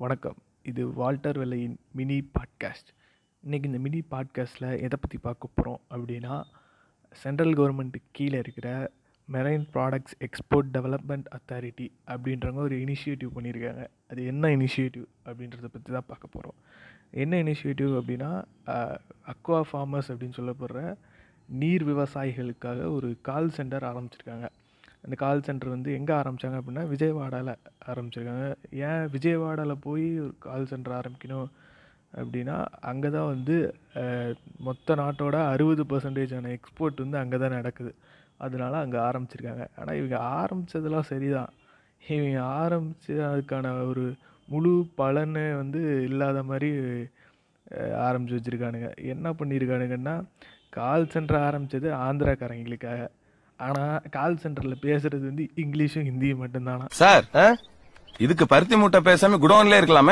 வணக்கம். இது Walter வெள்ளையின் mini podcast. இன்றைக்கி இந்த மினி பாட்காஸ்ட்டில் எதை பற்றி பார்க்க போகிறோம் அப்படின்னா சென்ட்ரல் கவர்மெண்ட்டுக்கு கீழே இருக்கிற marine products export development authority அப்படின்றவங்க ஒரு இனிஷியேட்டிவ் பண்ணியிருக்காங்க. அது என்ன இனிஷியேட்டிவ் அப்படின்றத பற்றி தான் பார்க்க போகிறோம் என்ன இனிஷியேட்டிவ் அப்படின்னா அக்வா ஃபார்மர்ஸ் அப்படின்னு சொல்லப்படுற நீர் விவசாயிகளுக்காக ஒரு கால் சென்டர் ஆரம்பிச்சிருக்காங்க. அந்த கால் சென்டர் வந்து எங்கே ஆரம்பித்தாங்க அப்படின்னா விஜயவாடாவில் ஆரம்பிச்சிருக்காங்க. ஏன் விஜயவாடாவில் போய் ஒரு கால் சென்டர் ஆரம்பிக்கணும் அப்படின்னா அங்கே தான் வந்து மொத்த நாட்டோட அறுபது பர்சன்டேஜான எக்ஸ்போர்ட் வந்து அங்கே தான் நடக்குது. அதனால அங்கே ஆரம்பிச்சிருக்காங்க. ஆனால் இவங்க ஆரம்பித்ததெல்லாம் சரிதான். இவங்க ஆரம்பித்து அதுக்கான ஒரு முழு பலனை வந்து இல்லாத மாதிரி ஆரம்பித்து வச்சுருக்கானுங்க. என்ன பண்ணியிருக்கானுங்கன்னா கால் சென்டர் ஆரம்பித்தது ஆந்திராக்காரங்களுக்காக ஆனால் கால் சென்டரில் பேசுறது வந்து இங்கிலீஷும் ஹிந்தியும் மட்டும்தானா? சார் இதுக்கு பருத்தி மூட்டை பேசாம குடோன்ல இருக்கலாமே?